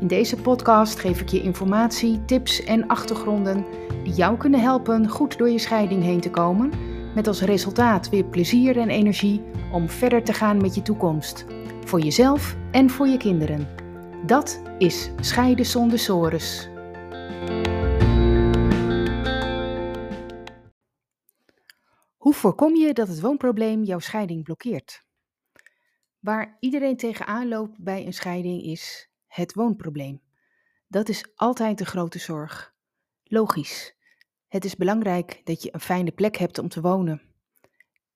In deze podcast geef ik je informatie, tips en achtergronden die jou kunnen helpen goed door je scheiding heen te komen, met als resultaat weer plezier en energie om verder te gaan met je toekomst, voor jezelf en voor je kinderen. Dat is Scheiden zonder sores. Hoe voorkom je dat het woonprobleem jouw scheiding blokkeert? Waar iedereen tegenaan loopt bij een scheiding is het woonprobleem. Dat is altijd de grote zorg. Logisch. Het is belangrijk dat je een fijne plek hebt om te wonen.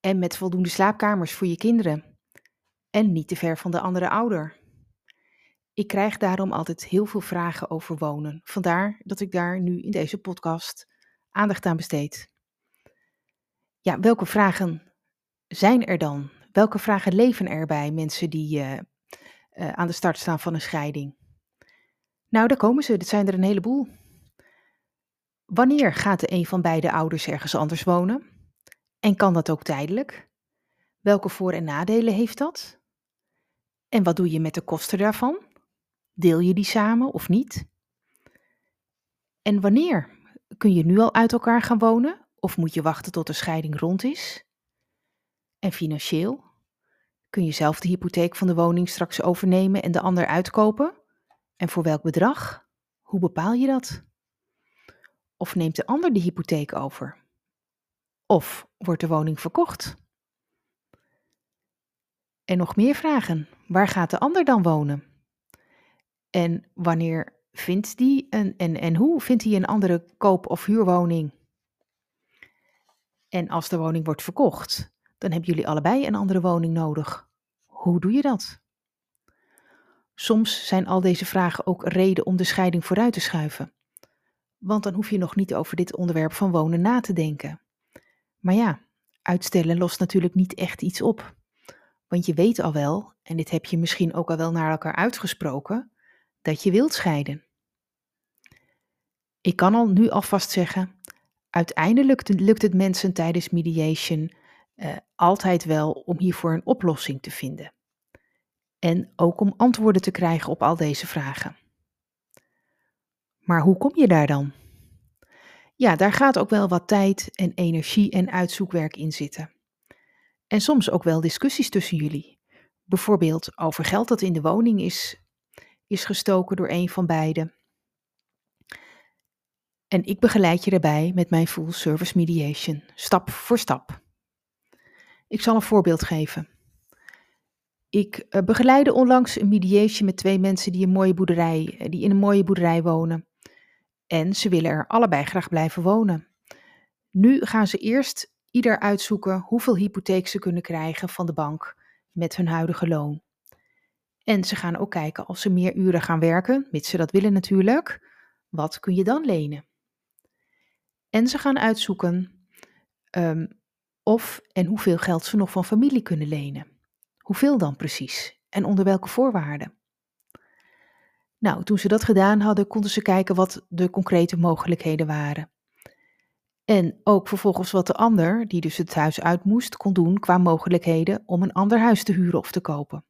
En met voldoende slaapkamers voor je kinderen. En niet te ver van de andere ouder. Ik krijg daarom altijd heel veel vragen over wonen. Vandaar dat ik daar nu in deze podcast aandacht aan besteed. Ja, welke vragen zijn er dan? Welke vragen leven er bij mensen die uh, uh, aan de start staan van een scheiding? Nou, daar komen ze. Dit zijn er een heleboel. Wanneer gaat de een van beide ouders ergens anders wonen? En kan dat ook tijdelijk? Welke voor- en nadelen heeft dat? En wat doe je met de kosten daarvan? Deel je die samen of niet? En wanneer? Kun je nu al uit elkaar gaan wonen of moet je wachten tot de scheiding rond is? En financieel? Kun je zelf de hypotheek van de woning straks overnemen en de ander uitkopen? En voor welk bedrag? Hoe bepaal je dat? Of neemt de ander de hypotheek over? Of wordt de woning verkocht? En nog meer vragen. Waar gaat de ander dan wonen? En wanneer vindt die een, en, en hoe vindt hij een andere koop- of huurwoning? En als de woning wordt verkocht, dan hebben jullie allebei een andere woning nodig. Hoe doe je dat? Soms zijn al deze vragen ook reden om de scheiding vooruit te schuiven. Want dan hoef je nog niet over dit onderwerp van wonen na te denken. Maar ja, uitstellen lost natuurlijk niet echt iets op. Want je weet al wel, en dit heb je misschien ook al wel naar elkaar uitgesproken, dat je wilt scheiden. Ik kan al nu alvast zeggen, uiteindelijk lukt het mensen tijdens mediation uh, altijd wel om hiervoor een oplossing te vinden. En ook om antwoorden te krijgen op al deze vragen. Maar hoe kom je daar dan? Ja, daar gaat ook wel wat tijd en energie en uitzoekwerk in zitten. En soms ook wel discussies tussen jullie. Bijvoorbeeld over geld dat in de woning is, is gestoken door een van beiden. En ik begeleid je daarbij met mijn full service mediation, stap voor stap. Ik zal een voorbeeld geven. Ik uh, begeleide onlangs een mediation met twee mensen die, een mooie boerderij, eh, die in een mooie boerderij wonen. En ze willen er allebei graag blijven wonen. Nu gaan ze eerst ieder uitzoeken hoeveel hypotheek ze kunnen krijgen van de bank met hun huidige loon. En ze gaan ook kijken als ze meer uren gaan werken, mits ze dat willen natuurlijk, wat kun je dan lenen? En ze gaan uitzoeken um, of en hoeveel geld ze nog van familie kunnen lenen. Hoeveel dan precies en onder welke voorwaarden? Nou, toen ze dat gedaan hadden, konden ze kijken wat de concrete mogelijkheden waren. En ook vervolgens wat de ander, die dus het huis uit moest, kon doen qua mogelijkheden om een ander huis te huren of te kopen.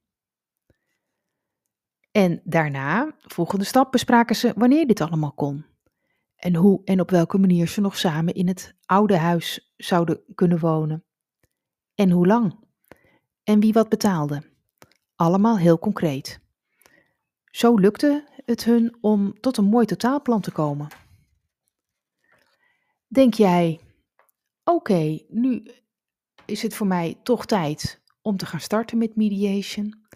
En daarna, volgende stap, bespraken ze wanneer dit allemaal kon. En hoe en op welke manier ze nog samen in het oude huis zouden kunnen wonen. En hoe lang en wie wat betaalde. Allemaal heel concreet. Zo lukte het hun om tot een mooi totaalplan te komen. Denk jij, oké, nu is het voor mij toch tijd om te gaan starten met mediation.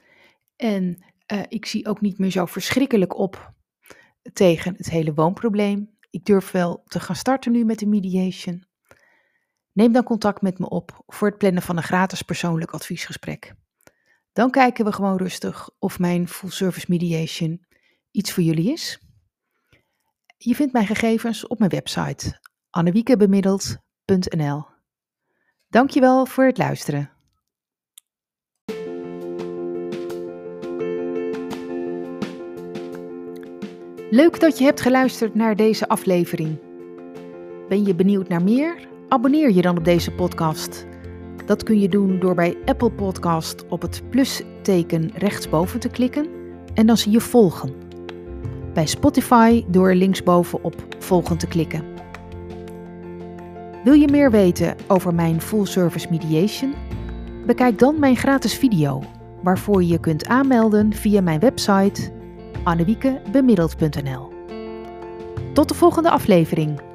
En uh, ik zie ook niet meer zo verschrikkelijk op tegen het hele woonprobleem. Ik durf wel te gaan starten nu met de mediation. Neem dan contact met me op voor het plannen van een gratis persoonlijk adviesgesprek. Dan kijken we gewoon rustig of mijn full service mediation iets voor jullie is. Je vindt mijn gegevens op mijn website annewiekebemiddeld.nl. Dankjewel voor het luisteren. Leuk dat je hebt geluisterd naar deze aflevering. Ben je benieuwd naar meer? Abonneer je dan op deze podcast. Dat kun je doen door bij Apple Podcast op het plusteken rechtsboven te klikken en dan zie je volgen. Bij Spotify door linksboven op volgen te klikken. Wil je meer weten over mijn full service mediation? Bekijk dan mijn gratis video, waarvoor je je kunt aanmelden via mijn website annewiekebemiddeld.nl. Tot de volgende aflevering.